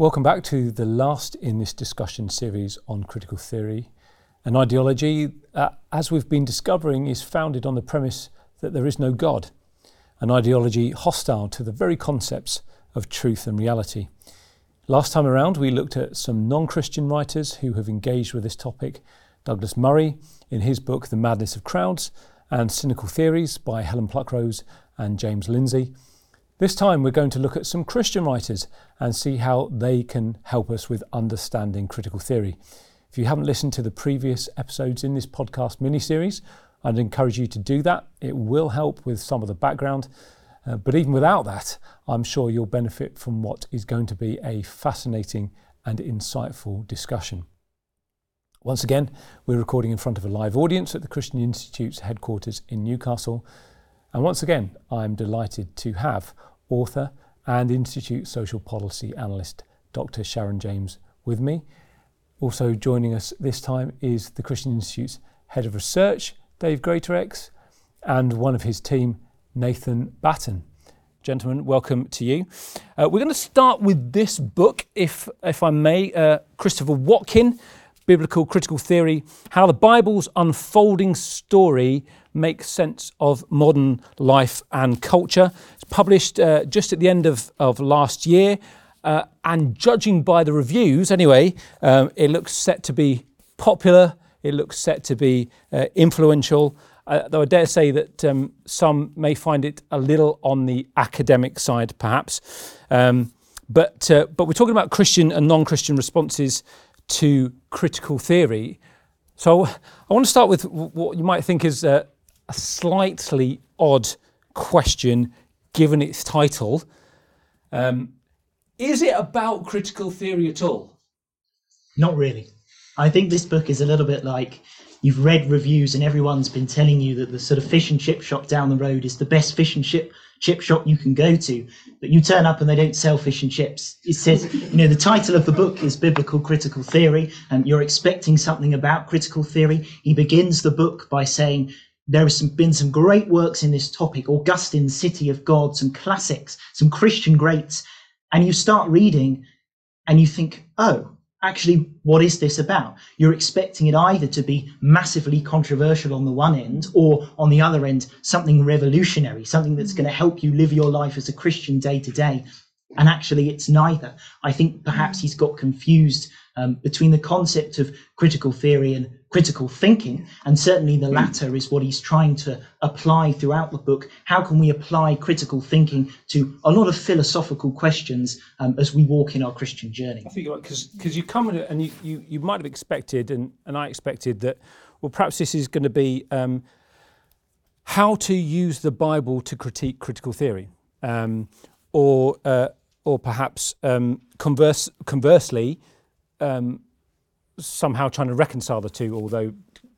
Welcome back to the last in this discussion series on critical theory. An ideology, as we've been discovering, is founded on the premise that there is no God, an ideology hostile to the very concepts of truth and reality. Last time around, we looked at some non Christian writers who have engaged with this topic Douglas Murray in his book, The Madness of Crowds, and Cynical Theories by Helen Pluckrose and James Lindsay. This time, we're going to look at some Christian writers and see how they can help us with understanding critical theory. If you haven't listened to the previous episodes in this podcast mini series, I'd encourage you to do that. It will help with some of the background. Uh, but even without that, I'm sure you'll benefit from what is going to be a fascinating and insightful discussion. Once again, we're recording in front of a live audience at the Christian Institute's headquarters in Newcastle. And once again, I'm delighted to have author and Institute Social Policy Analyst Dr. Sharon James with me. Also joining us this time is the Christian Institute's Head of Research, Dave Greatorex, and one of his team, Nathan Batten. Gentlemen, welcome to you. Uh, we're going to start with this book, if, if I may, uh, Christopher Watkin, Biblical Critical Theory How the Bible's Unfolding Story Makes Sense of Modern Life and Culture. It's published uh, just at the end of, of last year, uh, and judging by the reviews, anyway, um, it looks set to be popular, it looks set to be uh, influential uh, though I dare say that um, some may find it a little on the academic side, perhaps. Um, but, uh, but we're talking about Christian and non Christian responses to critical theory. So I want to start with what you might think is a, a slightly odd question given its title. Um, is it about critical theory at all? Not really. I think this book is a little bit like you've read reviews and everyone's been telling you that the sort of fish and chip shop down the road is the best fish and chip chip shop you can go to but you turn up and they don't sell fish and chips. It says you know the title of the book is biblical critical theory and you're expecting something about critical theory. He begins the book by saying there has been some great works in this topic augustine city of god some classics some christian greats and you start reading and you think oh actually, what is this about? You're expecting it either to be massively controversial on the one end, or on the other end, something revolutionary, something that's going to help you live your life as a Christian day to day. And actually, it's neither. I think perhaps he's got confused um, between the concept of critical theory and critical thinking, and certainly the latter is what he's trying to apply throughout the book. How can we apply critical thinking to a lot of philosophical questions um, as we walk in our Christian journey? I think because because you come and you, you, you might have expected, and, and I expected that, well, perhaps this is going to be um, how to use the Bible to critique critical theory. Um, or, uh, or perhaps um, converse, conversely, um, somehow trying to reconcile the two, although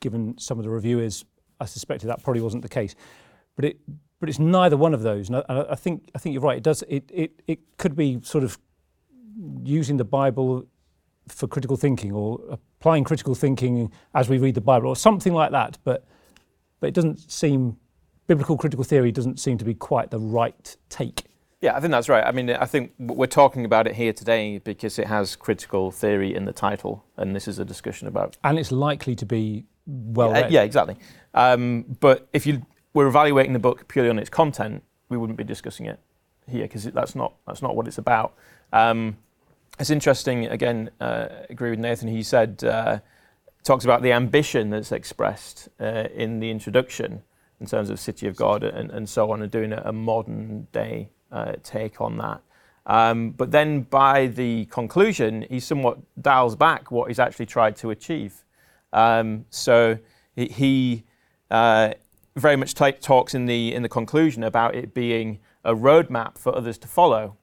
given some of the reviewers, I suspected that probably wasn't the case. But it, but it's neither one of those. And I, I think I think you're right. It does. It, it it could be sort of using the Bible for critical thinking or applying critical thinking as we read the Bible or something like that. But but it doesn't seem biblical critical theory doesn't seem to be quite the right take. Yeah, I think that's right. I mean, I think we're talking about it here today because it has critical theory in the title, and this is a discussion about. And it's likely to be well read. Uh, yeah, exactly. Um, but if you were evaluating the book purely on its content, we wouldn't be discussing it here because that's not that's not what it's about. Um, it's interesting. Again, uh, agree with Nathan. He said uh, talks about the ambition that's expressed uh, in the introduction in terms of City of God and, and so on, and doing a, a modern day uh, take on that. Um, but then by the conclusion, he somewhat dials back what he's actually tried to achieve. Um, so he, uh, very much t- talks in the in the conclusion about it being a roadmap for others to follow,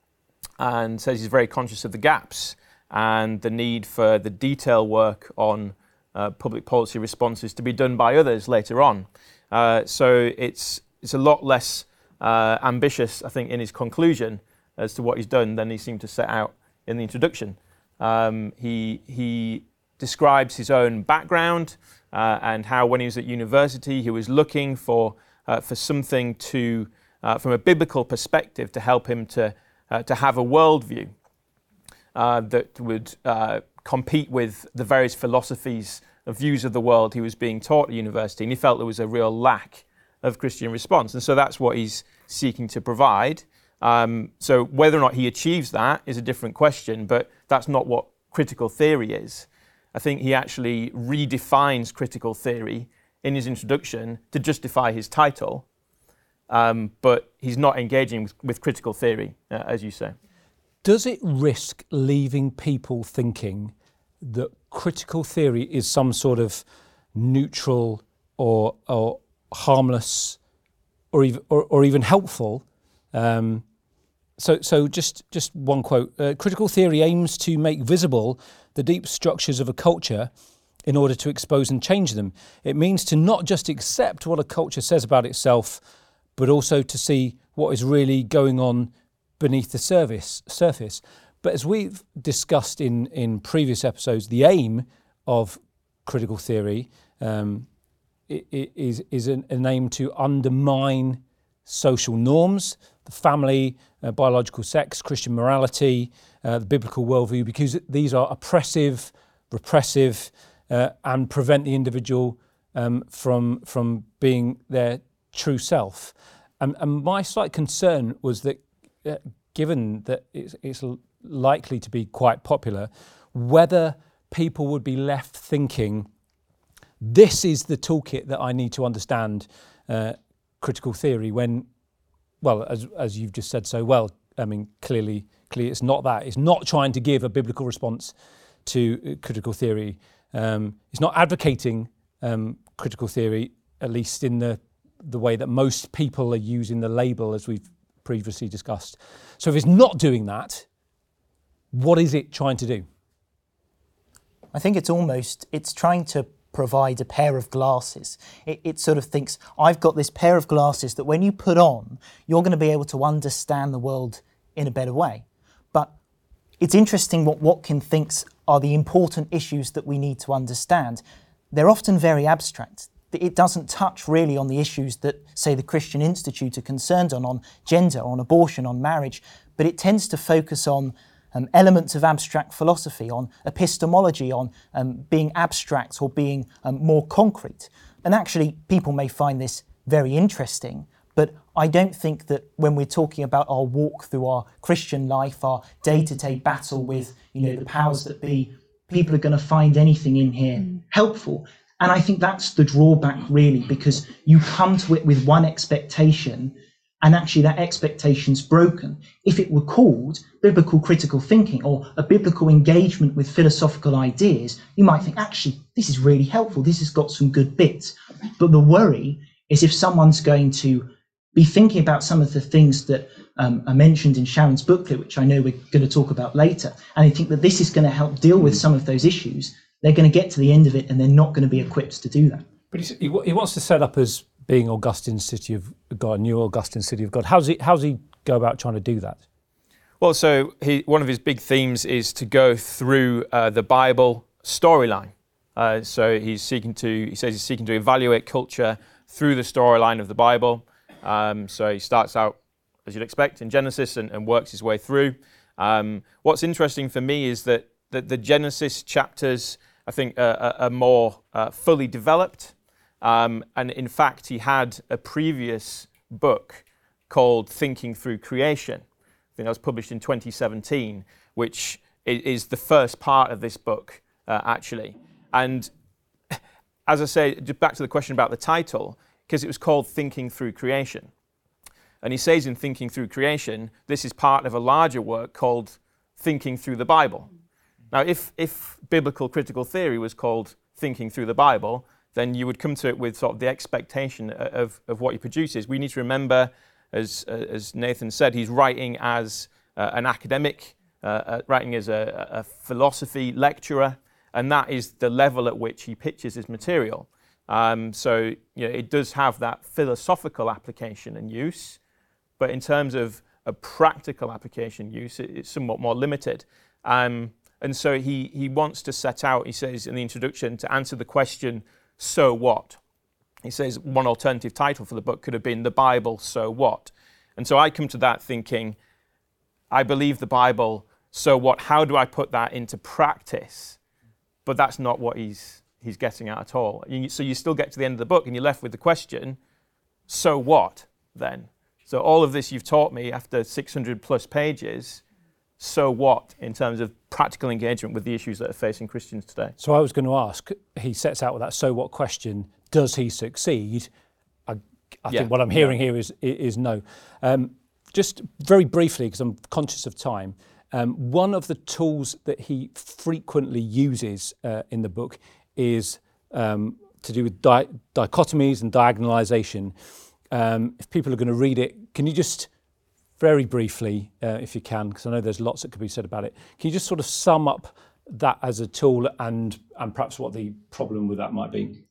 and says he's very conscious of the gaps and the need for the detail work on uh, public policy responses to be done by others later on. Uh, so it's it's a lot less ambitious, I think, in his conclusion as to what he's done than he seemed to set out in the introduction. Um, he, he describes his own background uh, and how, when he was at university, he was looking for, uh, for something to, uh, from a biblical perspective, to help him to, uh, to have a worldview. uh, that would uh, compete with the various philosophies and views of the world he was being taught at university, and he felt there was a real lack of Christian response. And so that's what he's seeking to provide. Um, so whether or not he achieves that is a different question, but that's not what critical theory is. I think he actually redefines critical theory in his introduction to justify his title, um, but he's not engaging with, with critical theory, uh, as you say. Does it risk leaving people thinking that critical theory is some sort of neutral or, or harmless or even, or, or even helpful? Um, so, so just, just one quote. Uh, critical theory aims to make visible the deep structures of a culture in order to expose and change them. It means to not just accept what a culture says about itself, but also to see what is really going on beneath the surface. surface. But as we've discussed in, in previous episodes, the aim of critical theory um, is, is an, an aim to undermine social norms, the family, uh, biological sex, Christian morality, uh, the biblical worldview, because these are oppressive, repressive, uh, and prevent the individual um, from, from being their true self. And, and my slight concern was that, uh, given that it's, it's likely to be quite popular, whether people would be left thinking, this is the toolkit that I need to understand uh, critical theory when well, as, as you've just said so well, I mean, clearly, clearly it's not that. It's not trying to give a biblical response to uh, critical theory. Um, it's not advocating um, critical theory, at least in the, the way that most people are using the label, as we've previously discussed. So if it's not doing that, what is it trying to do? I think it's almost, it's trying to provide a pair of glasses. It, it, sort of thinks, I've got this pair of glasses that when you put on, you're going to be able to understand the world in a better way. But it's interesting what Watkin thinks are the important issues that we need to understand. They're often very abstract. It doesn't touch really on the issues that, say, the Christian Institute are concerned on, on gender, on abortion, on marriage, but it tends to focus on um, elements of abstract philosophy, on epistemology, on um, being abstract or being um, more concrete. And actually, people may find this very interesting, but I don't think that when we're talking about our walk through our Christian life, our day to day battle with you know, the powers that be, people are going to find anything in here helpful. And I think that's the drawback, really, because you come to it with one expectation and actually that expectation's broken. If it were called biblical critical thinking or a biblical engagement with philosophical ideas, you might think, actually, this is really helpful. This has got some good bits. But the worry is if someone's going to be thinking about some of the things that um, are mentioned in Sharon's booklet, which I know we're going to talk about later, and they think that this is going to help deal with some of those issues, they're going to get to the end of it and they're not going to be equipped to do that. But he wants to set up as being Augustine's city of God, new Augustine city of God. How's he, how's he go about trying to do that? Well, so he, one of his big themes is to go through uh, the Bible storyline. Uh, so he's seeking to, he says he's seeking to evaluate culture through the storyline of the Bible. Um, so he starts out, as you'd expect, in Genesis and, and works his way through. Um, what's interesting for me is that the, the Genesis chapters, I think, uh, are, are more uh, fully developed. Um, and in fact, he had a previous book called Thinking Through Creation. I think that was published in 2017, which is the first part of this book, uh, actually. And as I say, back to the question about the title, because it was called Thinking Through Creation. And he says in Thinking Through Creation, this is part of a larger work called Thinking Through the Bible. Now, if, if biblical critical theory was called Thinking Through the Bible, then you would come to it with sort of the expectation of, of what he produces. We need to remember, as, as Nathan said, he's writing as uh, an academic, uh, uh, writing as a, a, philosophy lecturer, and that is the level at which he pitches his material. Um, so you know, it does have that philosophical application and use, but in terms of a practical application use, it, it's somewhat more limited. Um, and so he, he wants to set out, he says in the introduction, to answer the question so What? He says one alternative title for the book could have been The Bible, So What? And so I come to that thinking, I believe the Bible so what? How do I put that into practice? But that's not what he's he's getting at at all. So you still get to the end of the book and you're left with the question, so what then? So all of this you've taught me after 600 plus pages, so what in terms of practical engagement with the issues that are facing Christians today? So I was going to ask, he sets out with that so what question, does he succeed? I, I yeah. think what I'm hearing yeah. here is, is no. Um, just very briefly, because I'm conscious of time, um, one of the tools that he frequently uses uh, in the book is um, to do with di- dichotomies and diagonalization. Um, if people are going to read it, can you just very briefly, uh, if you can, because I know there's lots that could be said about it, can you just sort of sum up that as a tool and and perhaps what the problem with that might be?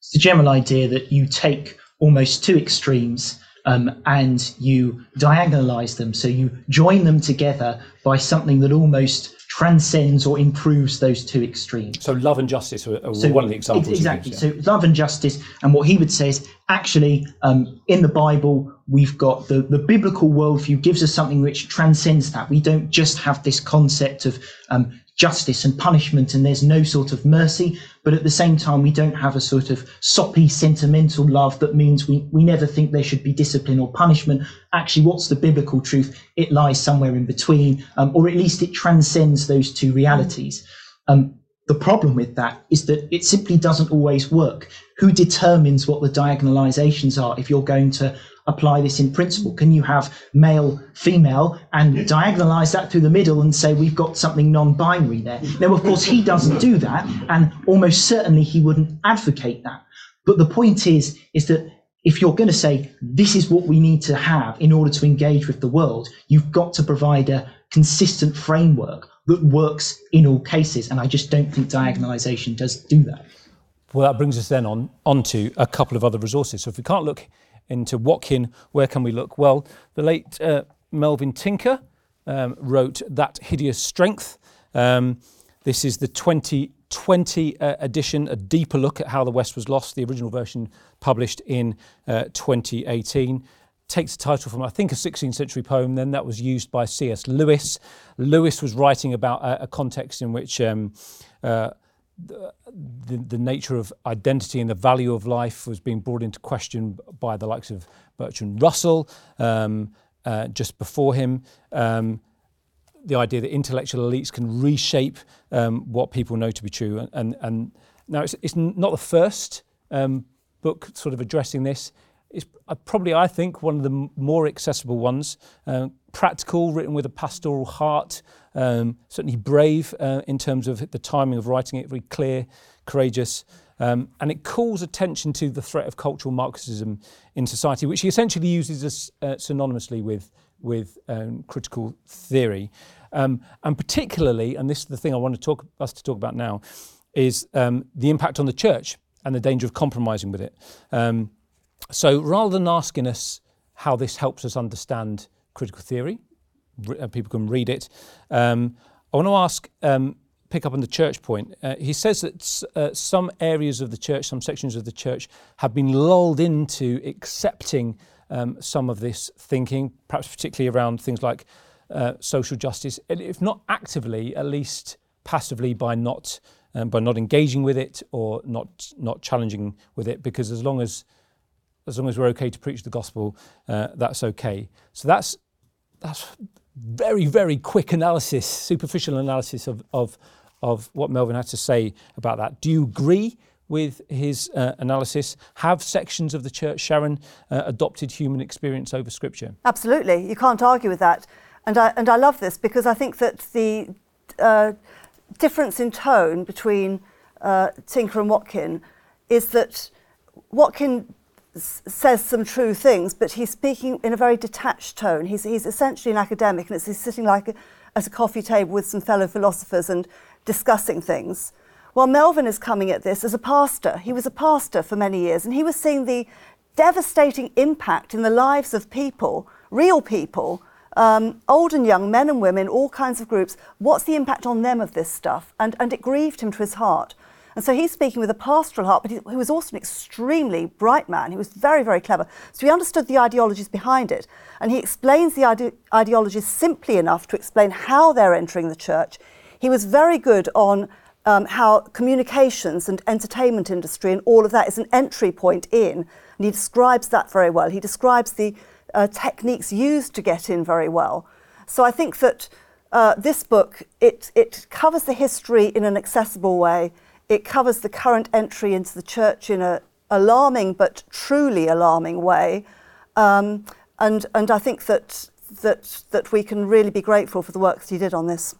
It's the general idea that you take almost two extremes um, and you diagonalize them. So you join them together by something that almost transcends or improves those two extremes. So love and justice are, are so one of the examples. Exactly. So love and justice, and what he would say is actually um, in the Bible we've got the the biblical worldview gives us something which transcends that. We don't just have this concept of um, justice and punishment and there's no sort of mercy. But at the same time we don't have a sort of soppy sentimental love that means we, we never think there should be discipline or punishment. Actually what's the biblical truth? It lies somewhere in between um, or at least it transcends those two realities. Um, the problem with that is that it simply doesn't always work. Who determines what the diagonalizations are if you're going to apply this in principle? Can you have male, female, and diagonalize that through the middle and say we've got something non binary there? Now, of course, he doesn't do that, and almost certainly he wouldn't advocate that. But the point is, is that if you're going to say this is what we need to have in order to engage with the world, you've got to provide a consistent framework that works in all cases. And I just don't think diagonalization does do that. Well, that brings us then on onto a couple of other resources. So if we can't look into Watkin, where can we look? Well, the late uh, Melvin Tinker um, wrote That Hideous Strength. Um, this is the 2020 uh, edition, a deeper look at how the West was lost, the original version published in uh, 2018 takes the title from, I think, a 16th century poem. Then that was used by C.S. Lewis. Lewis was writing about a, a context in which um, uh, the, the, nature of identity and the value of life was being brought into question by the likes of Bertrand Russell um, uh, just before him. Um, the idea that intellectual elites can reshape um, what people know to be true. And, and, and now it's, it's, not the first um, book sort of addressing this. It's uh, probably, I think, one of the more accessible ones. Uh, practical, written with a pastoral heart, um, certainly brave uh, in terms of the timing of writing it, very clear, courageous. Um, and it calls attention to the threat of cultural Marxism in society, which he essentially uses as, uh, synonymously with, with um, critical theory. Um, and particularly, and this is the thing I want to talk, us to talk about now, is um, the impact on the church and the danger of compromising with it. Um, so rather than asking us how this helps us understand critical theory, people can read it. Um, I want to ask, um, pick up on the church point. Uh, he says that uh, some areas of the church, some sections of the church, have been lulled into accepting um, some of this thinking, perhaps particularly around things like uh, social justice, if not actively, at least passively by not um, by not engaging with it or not not challenging with it. Because as long as as long as we're okay to preach the gospel, uh, that's okay. So that's that's very, very quick analysis, superficial analysis of, of, of what Melvin had to say about that. Do you agree with his uh, analysis? Have sections of the church, Sharon, uh, adopted human experience over scripture? Absolutely. You can't argue with that. And I, and I love this because I think that the uh, difference in tone between uh, Tinker and Watkin is that Watkin says some true things, but he's speaking in a very detached tone. He's, he's essentially an academic, and it's, he's sitting like a, at a coffee table with some fellow philosophers and discussing things. While Melvin is coming at this as a pastor, he was a pastor for many years, and he was seeing the devastating impact in the lives of people, real people, um, old and young, men and women, all kinds of groups. What's the impact on them of this stuff? And, and it grieved him to his heart. And so he's speaking with a pastoral heart, but he, he was also an extremely bright man. He was very, very clever. So he understood the ideologies behind it. And he explains the ide- ideologies simply enough to explain how they're entering the church. He was very good on um, how communications and entertainment industry and all of that is an entry point in. And he describes that very well. He describes the uh, techniques used to get in very well. So I think that uh, this book, it, it covers the history in an accessible way. It covers the current entry into the church in an alarming but truly alarming way. Um, and, and I think that, that, that we can really be grateful for the work that he did on this.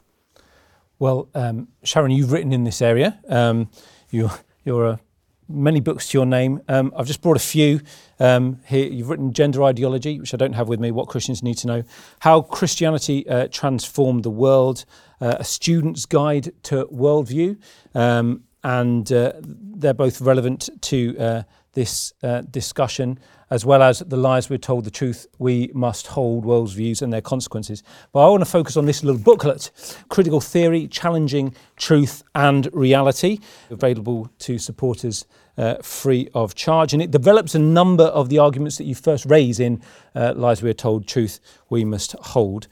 Well, um, Sharon, you've written in this area. Um, you're, you're a many books to your name. Um, I've just brought a few um, here. You've written Gender Ideology, which I don't have with me, What Christians Need to Know, How Christianity uh, Transformed the World, uh, A Student's Guide to Worldview, um, and uh, they're both relevant to uh, this uh, discussion, as well as the lies we're told, the truth we must hold, world's views and their consequences. But I want to focus on this little booklet, Critical Theory, Challenging Truth and Reality, available to supporters uh, free of charge. And it develops a number of the arguments that you first raise in uh, Lies We Are Told, Truth We Must Hold.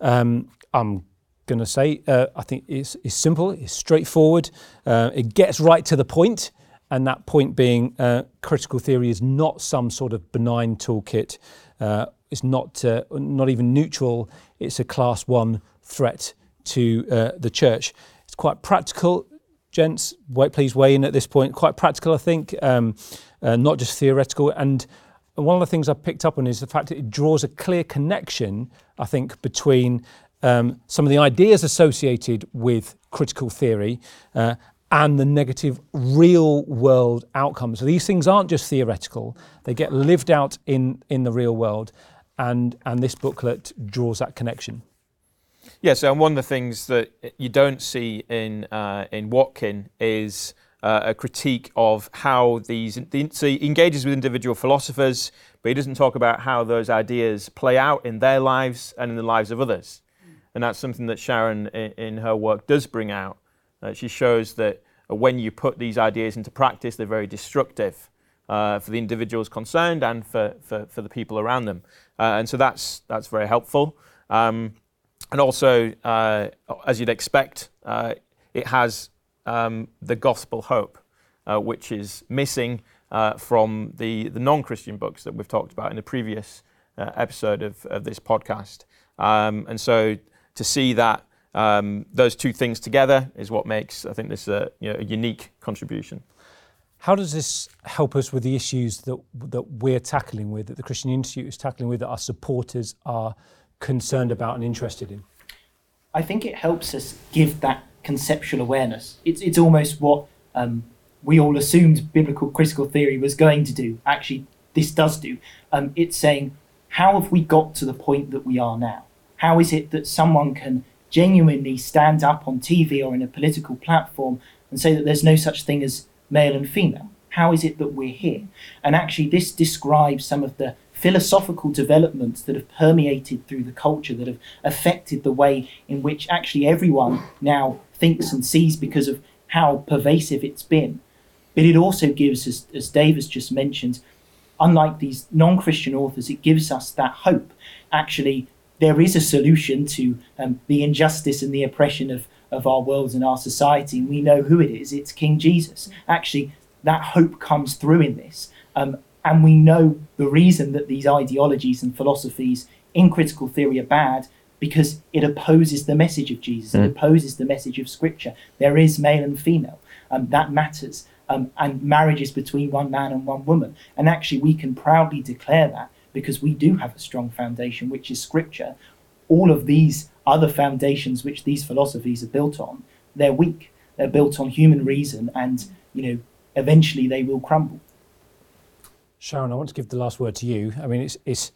Um, I'm going to say uh, I think it's, it's, simple, it's straightforward, uh, it gets right to the point, and that point being uh, critical theory is not some sort of benign toolkit. Uh, it's not not even neutral. It's a class one threat to the church. It's quite practical gents, please weigh in at this point. Quite practical, I think, um, uh, not just theoretical. And one of the things I picked up on is the fact that it draws a clear connection, I think, between um, some of the ideas associated with critical theory uh, and the negative real world outcomes. So these things aren't just theoretical, they get lived out in, in the real world. And, and this booklet draws that connection. Yes, and one of the things that you don't see in uh, in Watkin is uh, a critique of how these. The, so he engages with individual philosophers, but he doesn't talk about how those ideas play out in their lives and in the lives of others. And that's something that Sharon, in, in her work, does bring out. Uh, she shows that when you put these ideas into practice, they're very destructive. Uh, for the individuals concerned and for, for, for the people around them. Uh, and so that's, that's very helpful. Um, and also, uh, as you'd expect, uh, it has um, the gospel hope, uh, which is missing from the, the non Christian books that we've talked about in the previous episode of, of this podcast. Um, and so, to see that um, those two things together is what makes, I think, this a, you know, a unique contribution. How does this help us with the issues that, that we're tackling with, that the Christian Institute is tackling with, that our supporters are concerned about and interested in? I think it helps us give that conceptual awareness. It's, it's almost what um, we all assumed biblical critical theory was going to do. Actually, this does do. Um, it's saying, how have we got to the point that we are now? How is it that someone can genuinely stand up on TV or in a political platform and say that there's no such thing as male and female? How is it that we're here? And actually, this describes some of the philosophical developments that have permeated through the culture, that have affected the way in which actually everyone now thinks and sees because of how pervasive it's been. But it also gives, as, as Dave has just mentioned, unlike these non Christian authors, it gives us that hope. Actually, there is a solution to um, the injustice and the oppression of, of our worlds and our society, and we know who it is. It's King Jesus. Actually, that hope comes through in this. Um, and we know the reason that these ideologies and philosophies in critical theory are bad because it opposes the message of Jesus, mm. it opposes the message of Scripture. There is male and female. Um, that matters. Um, and marriage is between one man and one woman. And actually, we can proudly declare that because we do have a strong foundation, which is Scripture. All of these other foundations, which these philosophies are built on, they're weak. They're built on human reason, and you know, eventually they will crumble. Sharon, I want to give the last word to you. I mean, it's, it's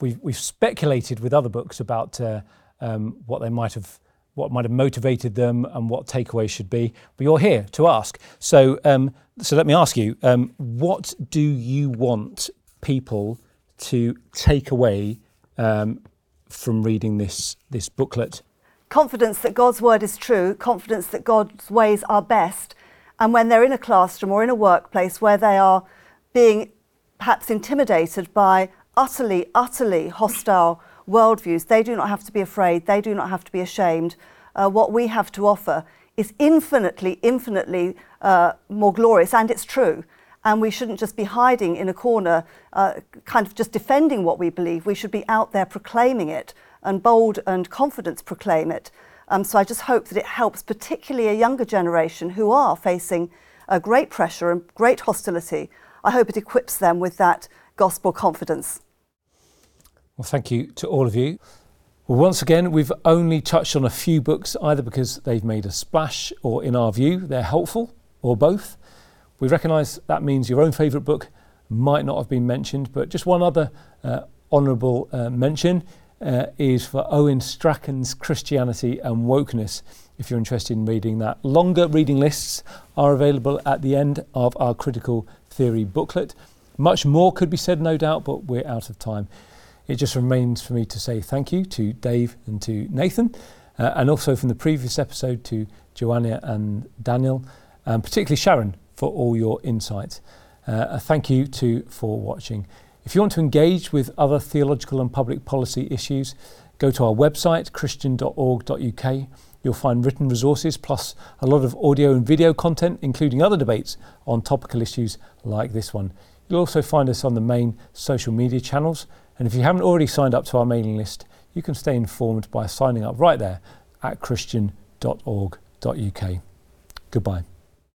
we've, we've speculated with other books about uh, um, what they might have, what might have motivated them, and what takeaways should be. But you're here to ask. So, um, so let me ask you: um, What do you want people to take away um, from reading this this booklet? Confidence that God's word is true. Confidence that God's ways are best And when they're in a classroom or in a workplace where they are being perhaps intimidated by utterly, utterly hostile worldviews, they do not have to be afraid, they do not have to be ashamed. Uh, what we have to offer is infinitely, infinitely uh, more glorious, and it's true. And we shouldn't just be hiding in a corner, uh, kind of just defending what we believe. We should be out there proclaiming it and bold and confidence proclaim it. Um, so I just hope that it helps, particularly a younger generation who are facing uh, great pressure and great hostility. I hope it equips them with that gospel confidence. Well, thank you to all of you. Well, once again, we've only touched on a few books, either because they've made a splash or, in our view, they're helpful, or both. We recognise that means your own favourite book might not have been mentioned, but just one other uh, honourable uh, mention uh, is for Owen Strachan's Christianity and Wokeness. If you're interested in reading that, longer reading lists are available at the end of our critical theory booklet. Much more could be said, no doubt, but we're out of time. It just remains for me to say thank you to Dave and to Nathan, uh, and also from the previous episode to Joanna and Daniel, and particularly Sharon for all your insights. Uh, a thank you to for watching. If you want to engage with other theological and public policy issues, go to our website, christian.org.uk. You'll find written resources plus a lot of audio and video content, including other debates on topical issues like this one. You'll also find us on the main social media channels. And if you haven't already signed up to our mailing list, you can stay informed by signing up right there at christian.org.uk. Goodbye.